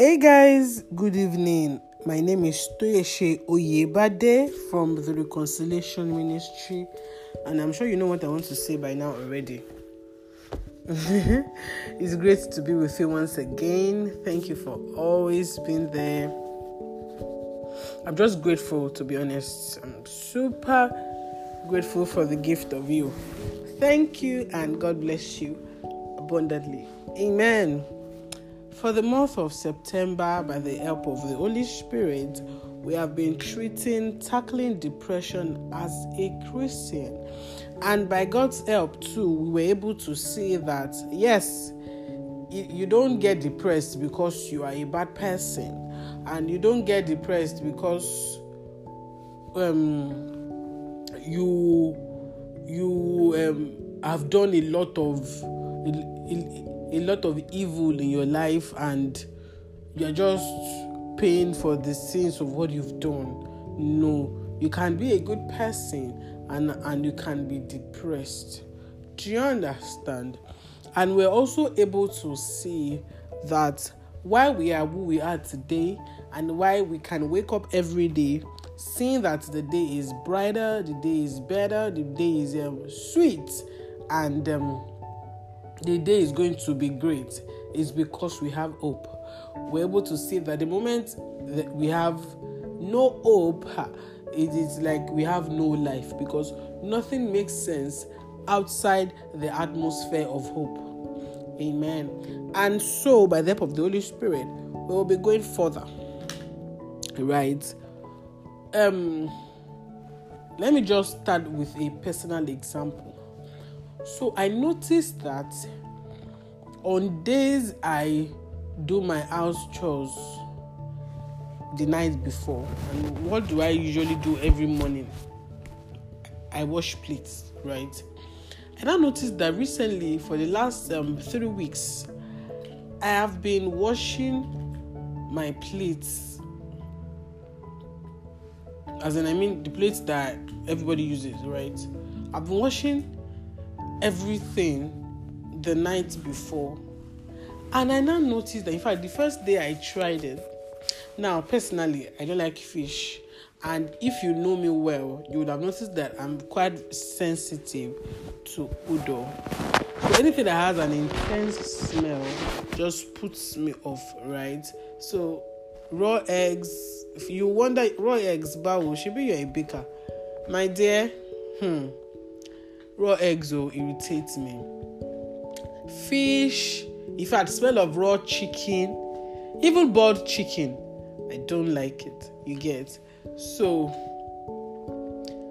Hey guys, good evening. My name is Toyeshe Oyebade from the Reconciliation Ministry, and I'm sure you know what I want to say by now already. it's great to be with you once again. Thank you for always being there. I'm just grateful to be honest. I'm super grateful for the gift of you. Thank you, and God bless you abundantly. Amen. For the month of September, by the help of the Holy Spirit, we have been treating tackling depression as a Christian. And by God's help, too, we were able to see that yes, you don't get depressed because you are a bad person, and you don't get depressed because um, you you um, have done a lot of a, lot of evil in your life and you're just paying for the sins of what you've done. No, you can be a good person and, and you can be depressed. Do you understand? And we're also able to see that why we are who we are today and why we can wake up every day seeing that the day is brighter, the day is better, the day is um, sweet, and um, the day is going to be great is because we have hope. We're able to see that the moment that we have no hope, it is like we have no life because nothing makes sense outside the atmosphere of hope. Amen. And so, by the help of the Holy Spirit, we will be going further. Right? Um, let me just start with a personal example. So I noticed that on days I do my house chores the night before, and what do I usually do every morning? I wash plates, right? And I noticed that recently, for the last um, three weeks, I have been washing my plates. As in, I mean, the plates that everybody uses, right? I've been washing everything the night before. And I now noticed that, in fact, the first day I tried it, now personally, I don't like fish. And if you know me well, you would have noticed that I'm quite sensitive to odor. So anything that has an intense smell just puts me off, right? So raw eggs, if you wonder raw eggs, bow, should be you're a baker. My dear, hmm, raw eggs will irritate me. Fish, in fact, smell of raw chicken, even boiled chicken, I don't like it. You get so.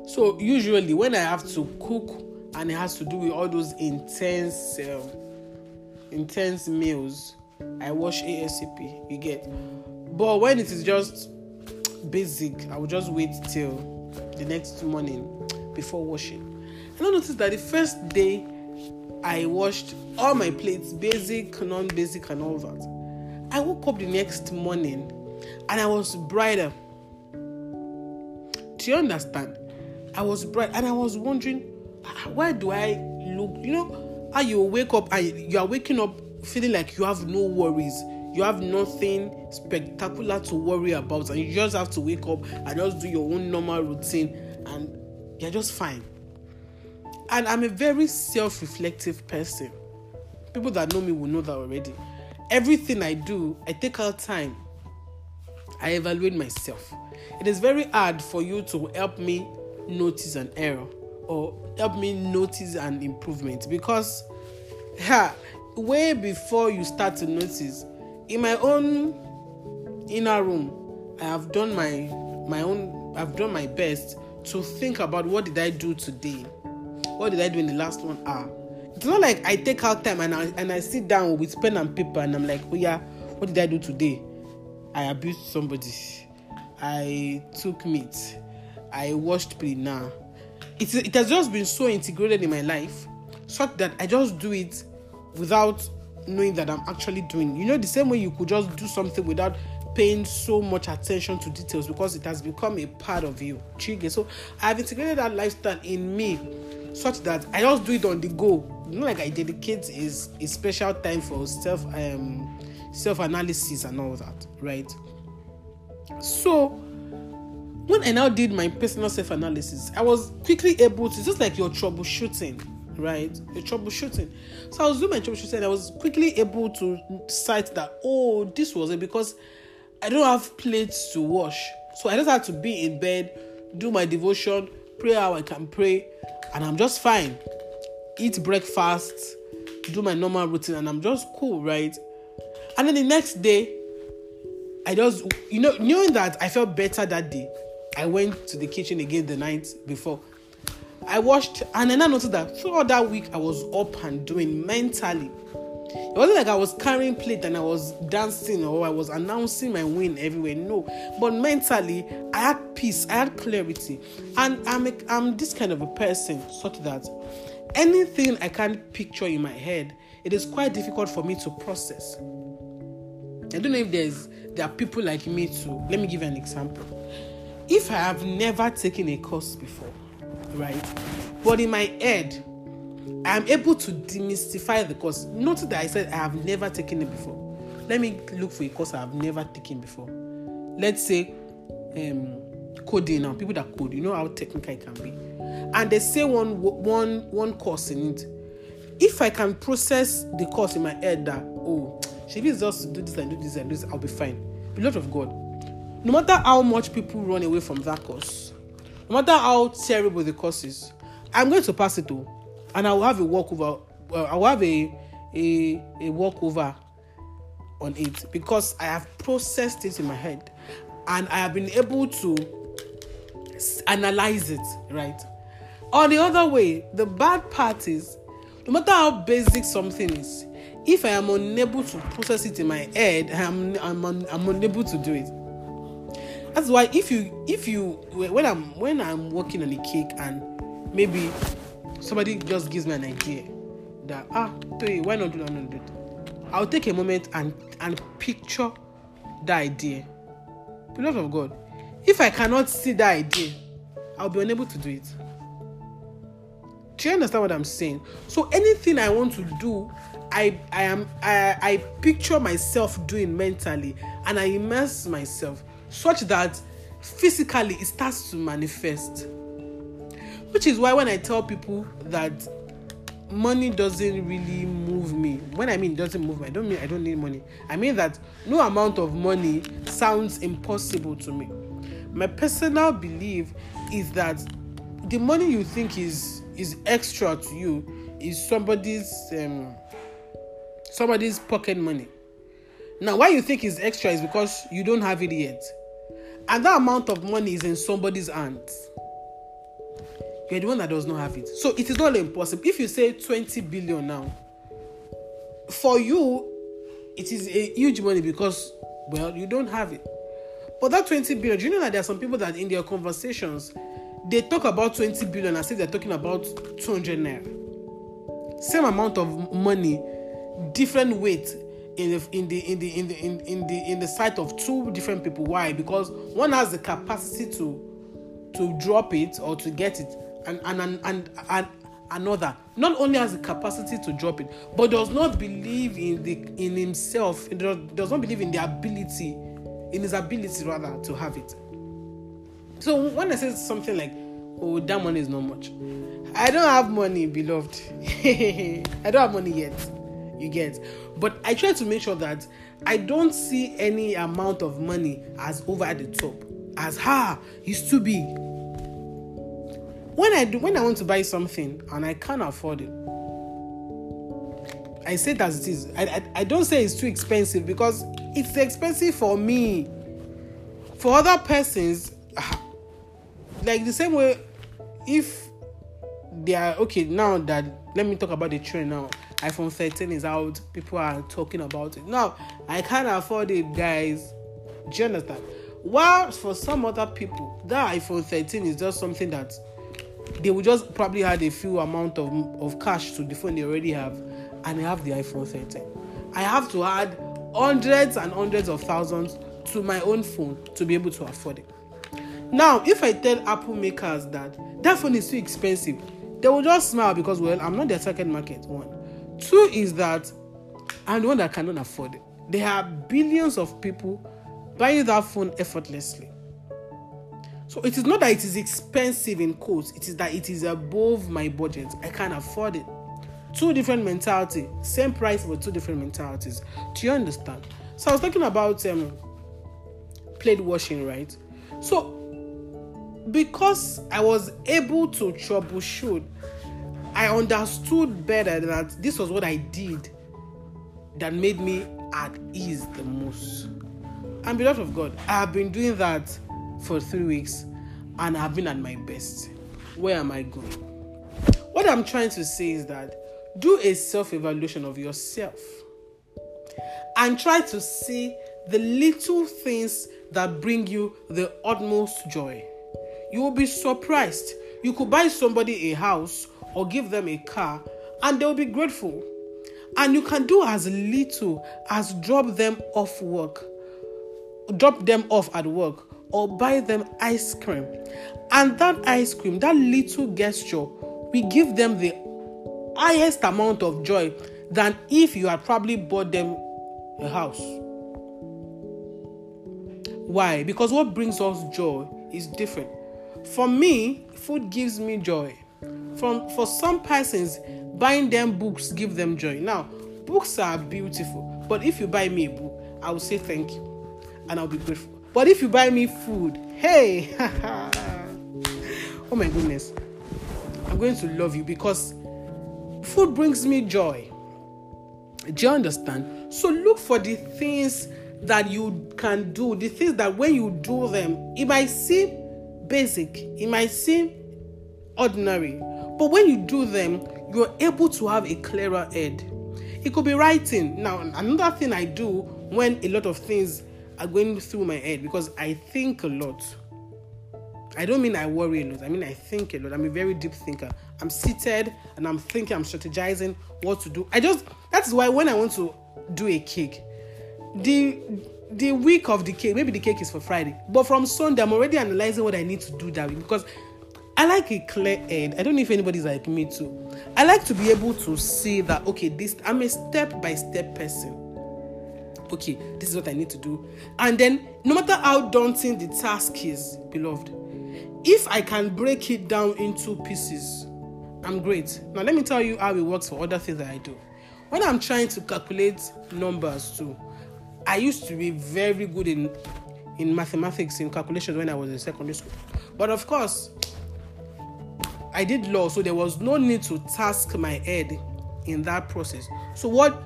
So usually when I have to cook and it has to do with all those intense, um, intense meals, I wash ASAP. You get, but when it is just basic, I will just wait till the next morning before washing. And I noticed that the first day I washed all my plates, basic, non basic, and all that. I woke up the next morning and I was brighter. Do you understand? I was bright and I was wondering, ah, why do I look, you know, how you wake up and you are waking up feeling like you have no worries, you have nothing spectacular to worry about, and you just have to wake up and just do your own normal routine and you're just fine. And I'm a very self reflective person. People that know me will know that already. Everything I do, I take out time. I evaluate myself. It is very hard for you to help me notice an error or help me notice an improvement because yeah, way before you start to notice, in my own inner room, I have done my my own I've done my best to think about what did I do today what did I do in the last one hour? It's not like I take out time and I, and I sit down with pen and paper and I'm like, oh yeah, what did I do today? I abused somebody. I took meat. I washed plate now. It, it has just been so integrated in my life such that I just do it without knowing that I'm actually doing. You know, the same way you could just do something without paying so much attention to details because it has become a part of you. So I've integrated that lifestyle in me such that I just do it on the go. You know, like I dedicate is a special time for self um self analysis and all that, right? So, when I now did my personal self analysis, I was quickly able to, just like your troubleshooting, right? Your troubleshooting. So, I was doing my troubleshooting, I was quickly able to cite that, oh, this was it because I don't have plates to wash. So, I just had to be in bed, do my devotion, pray how I can pray, and I'm just fine. Eat breakfast, do my normal routine, and I'm just cool, right? And then the next day, I just, you know, knowing that I felt better that day, I went to the kitchen again the night before. I washed, and then I noticed that throughout that week, I was up and doing mentally. It wasn't like I was carrying plate and I was dancing or I was announcing my win everywhere. No, but mentally, I had peace, I had clarity, and I'm a, I'm this kind of a person, such that anything I can't picture in my head, it is quite difficult for me to process. I don't know if there's there are people like me too. Let me give you an example. If I have never taken a course before, right? But in my head, I am able to demystify the course. Notice that I said I have never taken it before. Let me look for a course I have never taken before. Let's say um, coding now. People that code, you know how technical it can be. And they say one one one course in it. If I can process the course in my head that oh, she needs just to do this and do this and do this, I'll be fine. Beloved of God, no matter how much people run away from that course, no matter how terrible the course is, I'm going to pass it to and I will have a walkover. I will have a a a walkover on it because I have processed it in my head, and I have been able to analyze it. Right. On the other way, the bad part is, no matter how basic something is, if I am unable to process it in my head, I'm I'm, un, I'm unable to do it. That's why if you if you when I'm when I'm working on a cake and maybe somebody just gives me an idea that ah hey, why not do that, not do that? I'll take a moment and and picture that idea. Beloved of god if i cannot see that idea i'll be unable to do it. Do you understand what i'm saying? So anything i want to do i i am i i picture myself doing mentally and i immerse myself such that physically it starts to manifest which is why when I tell people that money doesn't really move me, when I mean doesn't move me, I don't mean I don't need money. I mean that no amount of money sounds impossible to me. My personal belief is that the money you think is is extra to you is somebody's um, somebody's pocket money. Now, why you think is extra is because you don't have it yet, and that amount of money is in somebody's hands you're the one that does not have it. So it is not impossible. If you say 20 billion now, for you, it is a huge money because, well, you don't have it. But that 20 billion, do you know that there are some people that in their conversations, they talk about 20 billion as if they're talking about 200 naira. Same amount of money, different weight in the in the in the in the in the in the sight of two different people. Why? Because one has the capacity to to drop it or to get it, and and and, and, and another. Not only has the capacity to drop it but does not believe in the in himself does, not believe in the ability in his ability rather to have it. So when i say something like oh that money is not much i don't have money beloved. I don't have money yet. You get. But i try to make sure that i don't see any amount of money as over the top as ah, ha it's too big when I do, when I want to buy something and I can't afford it, I say that it is. I, I, I don't say it's too expensive because it's expensive for me. For other persons, ah, like the same way, if they are okay now that let me talk about the trend now. iPhone 13 is out, people are talking about it. Now I can't afford it, guys. Do you understand? While for some other people, that iPhone 13 is just something that they will just probably add a few amount of, of cash to the phone they already have and they have the iphone 13 i have to add hundreds and hundreds of thousands to my own phone to be able to afford it. Now if i tell apple makers that that phone is too expensive they will just smile because well i'm not their second market one. Two is that i'm the one that cannot afford it. There are billions of people buying that phone effortlessly. So it is not that it is expensive in quotes, it is that it is above my budget. I can't afford it. Two different mentality, same price but two different mentalities. Do you understand? So I was talking about um plate washing, right? So because I was able to troubleshoot, I understood better that this was what I did that made me at ease the most. And beloved of God, I have been doing that for three weeks and I've been at my best. Where am I going? What I'm trying to say is that do a self evaluation of yourself and try to see the little things that bring you the utmost joy. You will be surprised. You could buy somebody a house or give them a car and they'll be grateful. And you can do as little as drop them off work, drop them off at work, or buy them ice cream. And that ice cream, that little gesture, we give them the highest amount of joy than if you had probably bought them a house. Why? Because what brings us joy is different. For me, food gives me joy. From for some persons, buying them books give them joy. Now, books are beautiful, but if you buy me a book, I will say thank you and I'll be grateful. But if you buy me food, hey, oh my goodness, I'm going to love you because food brings me joy. Do you understand? So look for the things that you can do, the things that when you do them, it might seem basic, it might seem ordinary, but when you do them, you're able to have a clearer head. It could be writing. Now, another thing I do when a lot of things are going through my head because I think a lot. I don't mean I worry a lot. I mean I think a lot. I'm a very deep thinker. I'm seated and I'm thinking, I'm strategizing what to do. I just that's why when I want to do a cake, the the week of the cake, maybe the cake is for Friday, but from Sunday I'm already analyzing what I need to do that week because I like a clear head. I don't know if anybody's like me too. I like to be able to see that okay, this I'm a step by step person. Okay, this is what I need to do. And then no matter how daunting the task is, beloved, if I can break it down into pieces, I'm great. Now let me tell you how it works for other things that I do. When I'm trying to calculate numbers too, I used to be very good in in mathematics in calculations when I was in secondary school. But of course, I did law, so there was no need to task my head in that process. So what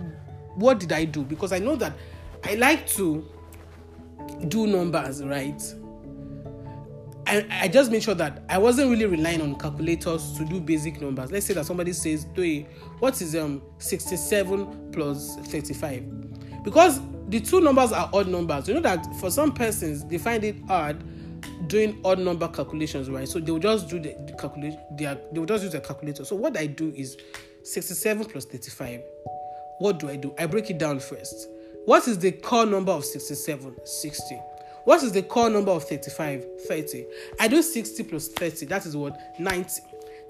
what did I do? Because I know that I like to do numbers, right? I, I just made sure that I wasn't really relying on calculators to do basic numbers. Let's say that somebody says, "Doye, what is um 67 plus 35?" Because the two numbers are odd numbers. You know that for some persons they find it hard doing odd number calculations, right? So they will just do the, the calculation. They, are, they will just use a calculator. So what I do is 67 plus 35. What do I do? I break it down first. What is the core number of 67? 60. What is the core number of 35? 30. I do 60 plus 30. That is what? 90.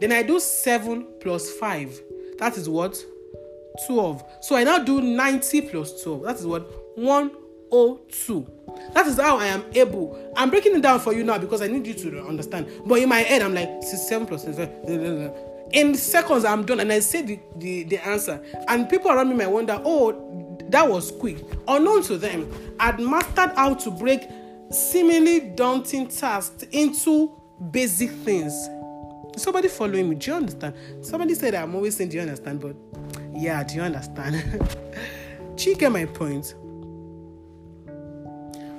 Then I do 7 plus 5. That is what? 12. So I now do 90 plus 12. That is what? 102. That is how I am able. I'm breaking it down for you now because I need you to understand. But in my head, I'm like 67 plus 35. In seconds, I'm done and I say the, the, the answer. And people around me might wonder, oh, that was quick. Unknown to them, I'd mastered how to break seemingly daunting tasks into basic things. Somebody following me, do you understand? Somebody said I'm always saying, Do you understand? But yeah, do you understand? do you get my point?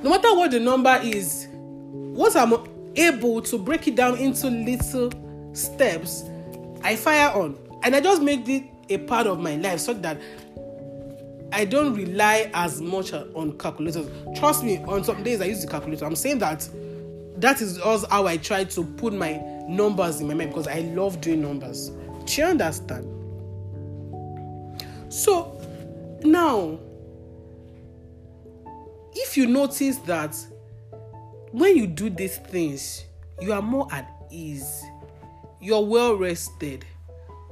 No matter what the number is, once I'm able to break it down into little steps, I fire on. And I just make it a part of my life so that I don't rely as much on calculators. Trust me, on some days I use the calculator. I'm saying that that is also how I try to put my numbers in my mind because I love doing numbers. Do you understand? So now, if you notice that when you do these things, you are more at ease, you're well rested.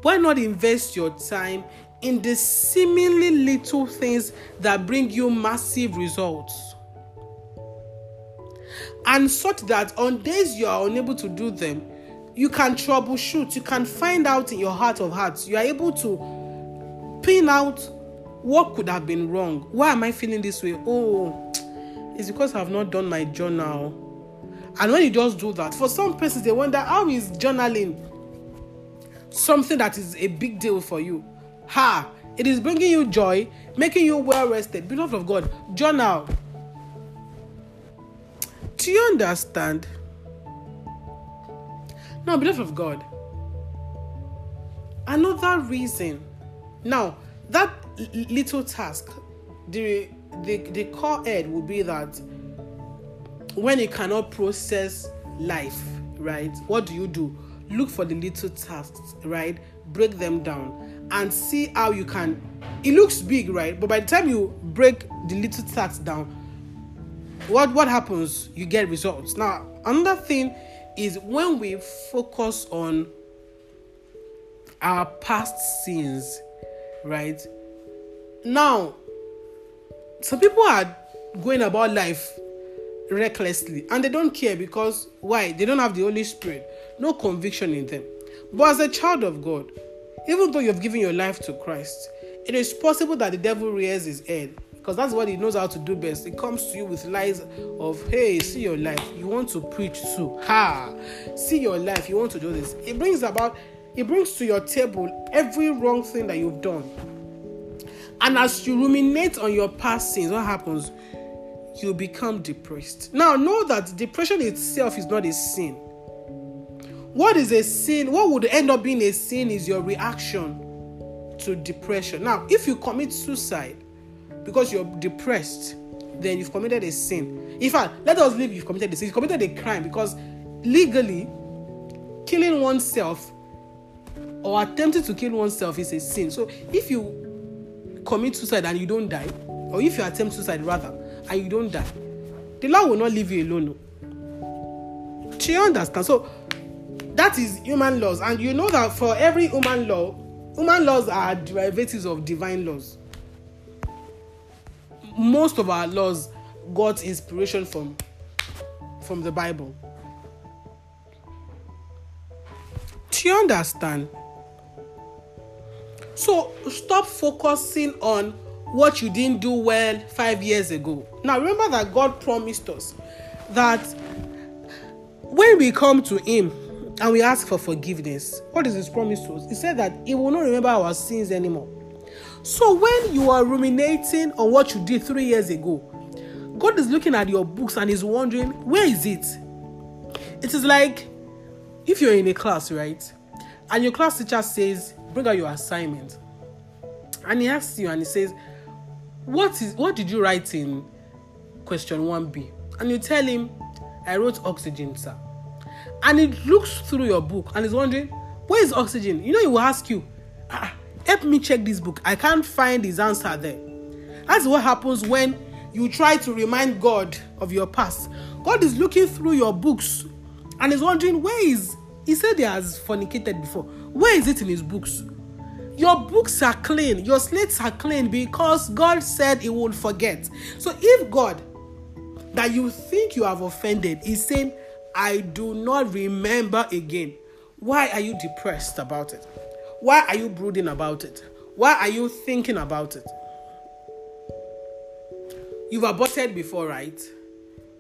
Why not invest your time in the seemingly little things that bring you massive results. And such that on days you are unable to do them, you can troubleshoot, you can find out in your heart of hearts, you are able to pin out what could have been wrong. Why am I feeling this way? Oh, it's because I've not done my journal. And when you just do that, for some persons, they wonder how is journaling something that is a big deal for you. Ha! It is bringing you joy, making you well rested. Beloved of God, journal. Do you understand? Now, beloved of God, another reason. Now, that little task, the the the core head will be that when you cannot process life, right? What do you do? Look for the little tasks, right? Break them down and see how you can. It looks big, right? But by the time you break the little tasks down, what what happens? You get results. Now, another thing is when we focus on our past sins, right? Now, some people are going about life recklessly and they don't care because why? They don't have the Holy Spirit, no conviction in them. But as a child of God, even though you've given your life to Christ, it is possible that the devil rears his head because that's what he knows how to do best. It comes to you with lies of, hey, see your life. You want to preach too. Ha! See your life. You want to do this. It brings about, it brings to your table every wrong thing that you've done. And as you ruminate on your past sins, what happens? You become depressed. Now, know that depression itself is not a sin. What is a sin? What would end up being a sin is your reaction to depression. Now, if you commit suicide, because you're depressed, then you've committed a sin. In fact, let us leave you've committed a sin. You've committed a crime because legally, killing oneself or attempting to kill oneself is a sin. So if you commit suicide and you don't die, or if you attempt suicide rather and you don't die, the law will not leave you alone. Do you understand? So that is human laws, and you know that for every human law, human laws are derivatives of divine laws most of our laws got inspiration from from the Bible. Do you understand? So stop focusing on what you didn't do well five years ago. Now remember that God promised us that when we come to Him and we ask for forgiveness, what is His promise to us? He said that He will not remember our sins anymore. So when you are ruminating on what you did three years ago, God is looking at your books and is wondering, where is it? It is like if you're in a class, right? And your class teacher says, bring out your assignment. And he asks you and he says, What is what did you write in question 1B? And you tell him, I wrote oxygen, sir. And he looks through your book and is wondering, where is oxygen? You know, he will ask you, ah, help me check this book. I can't find his answer there. That's what happens when you try to remind God of your past. God is looking through your books and is wondering where is he said he has fornicated before. Where is it in his books? Your books are clean, your slates are clean because God said he won't forget. So if God that you think you have offended is saying, I do not remember again, why are you depressed about it? Why are you brooding about it? Why are you thinking about it? You've aborted before, right?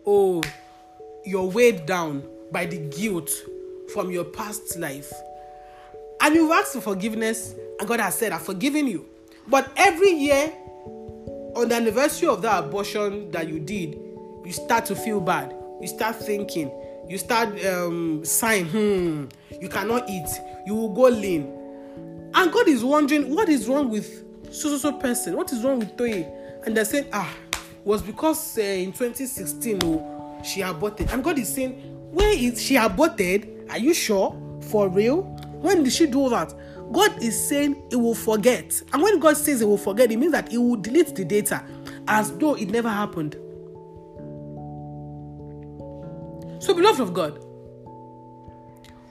Oh, you're weighed down by the guilt from your past life. And you've asked for forgiveness, and God has said, I've forgiven you. But every year, on the anniversary of that abortion that you did, you start to feel bad. You start thinking. You start um, sighing, hmm, you cannot eat. You will go lean. And God is wondering what is wrong with so so so person. What is wrong with Toye? And they're saying, ah, was because uh, in 2016 oh, she aborted. And God is saying, where is she aborted? Are you sure? For real? When did she do that? God is saying it will forget. And when God says it will forget, it means that it will delete the data as though it never happened. So, beloved of God,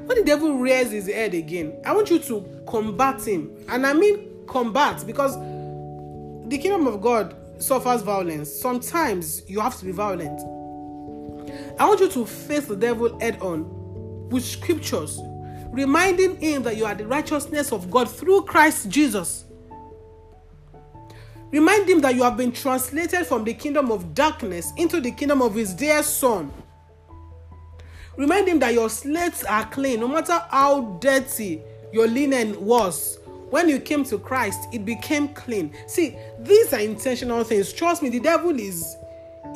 when the devil rears his head again, I want you to combat him. And I mean combat because the kingdom of God suffers violence. Sometimes you have to be violent. I want you to face the devil head on with scriptures, reminding him that you are the righteousness of God through Christ Jesus. Remind him that you have been translated from the kingdom of darkness into the kingdom of his dear son. Remind him that your slates are clean, no matter how dirty your linen was. When you came to Christ, it became clean. See, these are intentional things. Trust me, the devil is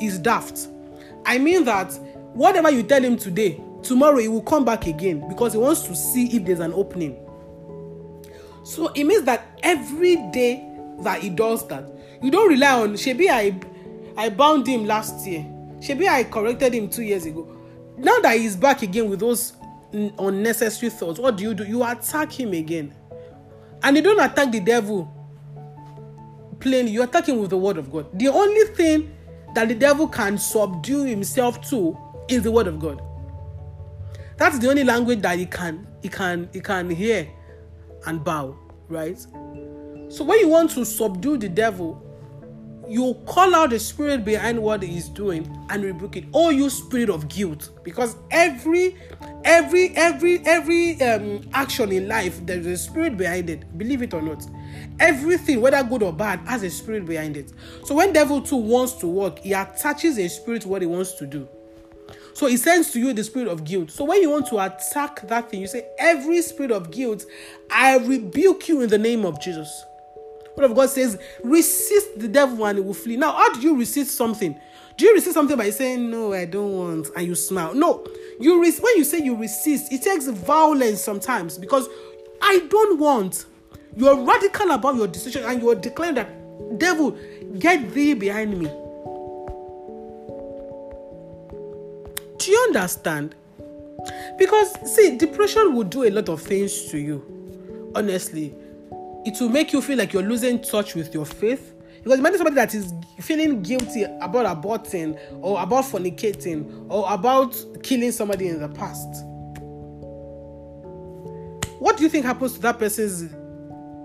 is daft. I mean that whatever you tell him today, tomorrow he will come back again because he wants to see if there's an opening. So it means that every day that he does that. You don't rely on Shebi I I bound him last year. Shebi I corrected him two years ago. Now that he's back again with those unnecessary thoughts, what do you do? You attack him again. And you don't attack the devil plainly, you attack him with the word of God. The only thing that the devil can subdue himself to is the word of God. That's the only language that he can he can he can hear and bow, right? So when you want to subdue the devil, you call out the spirit behind what he's doing and rebuke it. Oh, you spirit of guilt, because every, every, every, every um, action in life there is a spirit behind it. Believe it or not, everything, whether good or bad, has a spirit behind it. So when devil too wants to work, he attaches a spirit to what he wants to do. So he sends to you the spirit of guilt. So when you want to attack that thing, you say, Every spirit of guilt, I rebuke you in the name of Jesus. Word of God says, resist the devil and he will flee. Now, how do you resist something? Do you resist something by saying, No, I don't want, and you smile? No. You res- when you say you resist, it takes violence sometimes because I don't want. You're radical about your decision and you're declaring that, devil, get thee behind me. You understand? Because, see, depression will do a lot of things to you. Honestly, it will make you feel like you're losing touch with your faith. Because imagine somebody that is feeling guilty about aborting or about fornicating or about killing somebody in the past. What do you think happens to that person's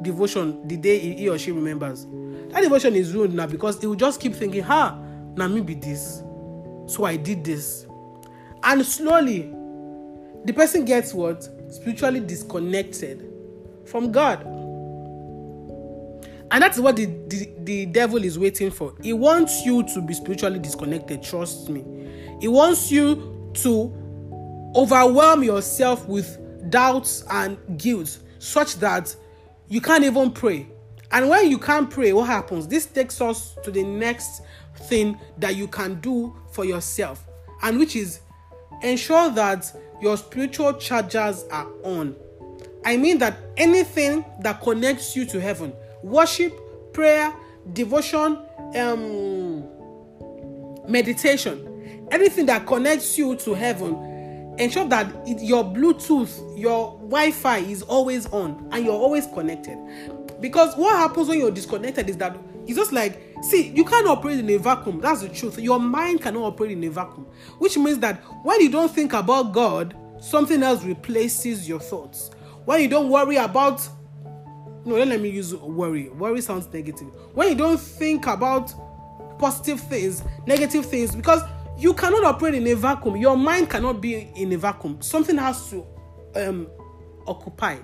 devotion the day he or she remembers? That devotion is ruined now because he will just keep thinking, ha, now me be this. So I did this. And slowly, the person gets what? Spiritually disconnected from God. And that's what the, the, the devil is waiting for. He wants you to be spiritually disconnected, trust me. He wants you to overwhelm yourself with doubts and guilt such that you can't even pray. And when you can't pray, what happens? This takes us to the next thing that you can do for yourself, and which is ensure that your spiritual chargers are on. I mean that anything that connects you to heaven, worship, prayer, devotion, um, meditation, anything that connects you to heaven, ensure that it, your Bluetooth, your Wi Fi is always on and you're always connected. Because what happens when you're disconnected is that it's just like, see, you can't operate in a vacuum. That's the truth. Your mind cannot operate in a vacuum, which means that when you don't think about God, something else replaces your thoughts. When you don't worry about no, let me use worry. Worry sounds negative. When you don't think about positive things, negative things, because you cannot operate in a vacuum. Your mind cannot be in a vacuum. Something has to um, occupy.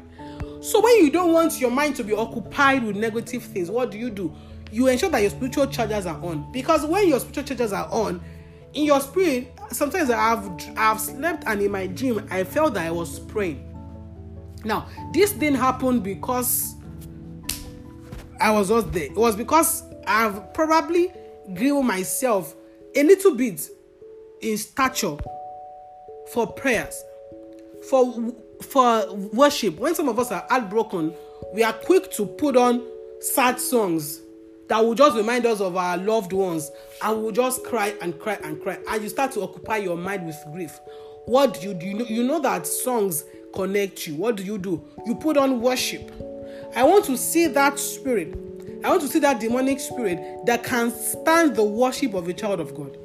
So when you don't want your mind to be occupied with negative things, what do you do? You ensure that your spiritual chargers are on. Because when your spiritual chargers are on, in your spirit, sometimes I've I've slept and in my dream I felt that I was praying. Now, this didn't happen because I was just there. It was because I've probably grew myself a little bit in stature for prayers, for for worship. When some of us are heartbroken, we are quick to put on sad songs that will just remind us of our loved ones, and we'll just cry and cry and cry, and you start to occupy your mind with grief. What do you do? You know, you know that songs connect you. What do you do? You put on worship I want to see that spirit. I want to see that demonic spirit that can stand the worship of a child of God.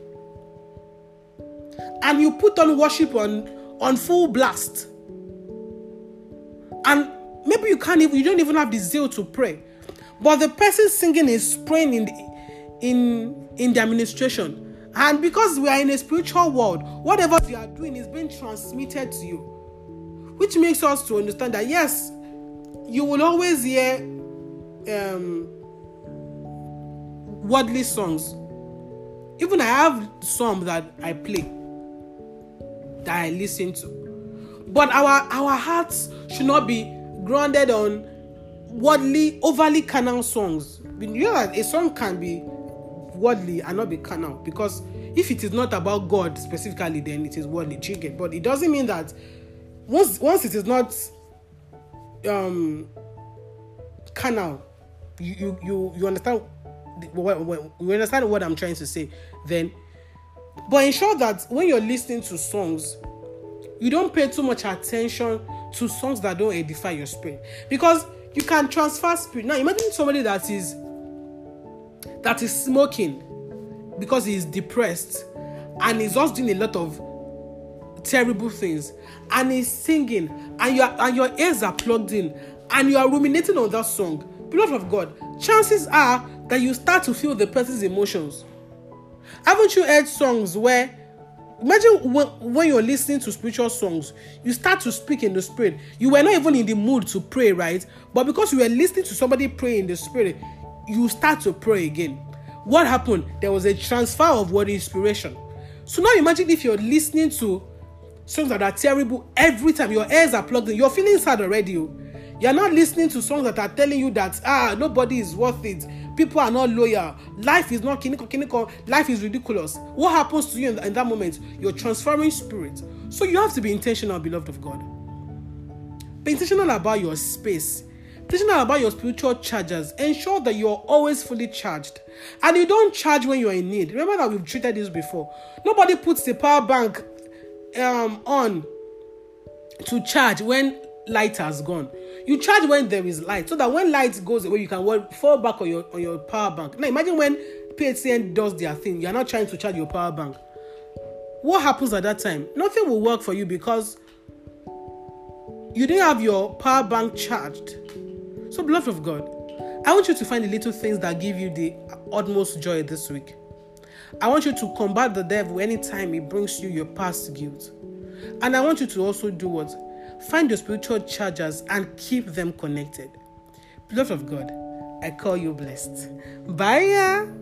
And you put on worship on, on full blast. And maybe you can't even, you don't even have the zeal to pray. But the person singing is praying in the, in in the administration. And because we are in a spiritual world, whatever you are doing is being transmitted to you, which makes us to understand that yes, you will always hear um, worldly songs. Even I have some that I play that I listen to. But our our hearts should not be grounded on worldly, overly carnal songs. You know that a song can be worldly and not be carnal because if it is not about God specifically, then it is worldly triggered. But it doesn't mean that once once it is not um carnal, you you, you understand you understand what I'm trying to say. Then, but ensure that when you're listening to songs, you don't pay too much attention to songs that don't edify your spirit because you can transfer spirit. Now imagine somebody that is that is smoking because he is depressed and he's just doing a lot of terrible things and he's singing and your and your ears are plugged in and you are ruminating on that song beloved of god chances are that you start to feel the person's emotions haven't you heard songs where imagine when, when you're listening to spiritual songs you start to speak in the spirit. You were not even in the mood to pray right? But because you were listening to somebody pray in the spirit you start to pray again. What happened? There was a transfer of word inspiration. So now imagine if you're listening to songs that are terrible every time. Your ears are plugged in. You're feeling sad already oh. you're not listening to songs that are telling you that ah nobody is worth it people are not loyal. Life is not kiniko kiniko. Life is ridiculous. What happens to you in, in that moment? You're transferring spirit. So you have to be intentional beloved of god. Be intentional about your space. Intentional about your spiritual chargers. Ensure that you're always fully charged. And you don't charge when you're in need. Remember that we've treated this before. Nobody puts the power bank um, on to charge when light has gone you charge when there is light so that when light goes away you can fall back on your on your power bank. Now imagine when PHCN does their thing you are not trying to charge your power bank. What happens at that time? Nothing will work for you because you didn't have your power bank charged. So beloved of god i want you to find the little things that give you the utmost joy this week. I want you to combat the devil anytime he brings you your past guilt. And i want you to also do what Find your spiritual chargers and keep them connected. Beloved of God, I call you blessed. Bye.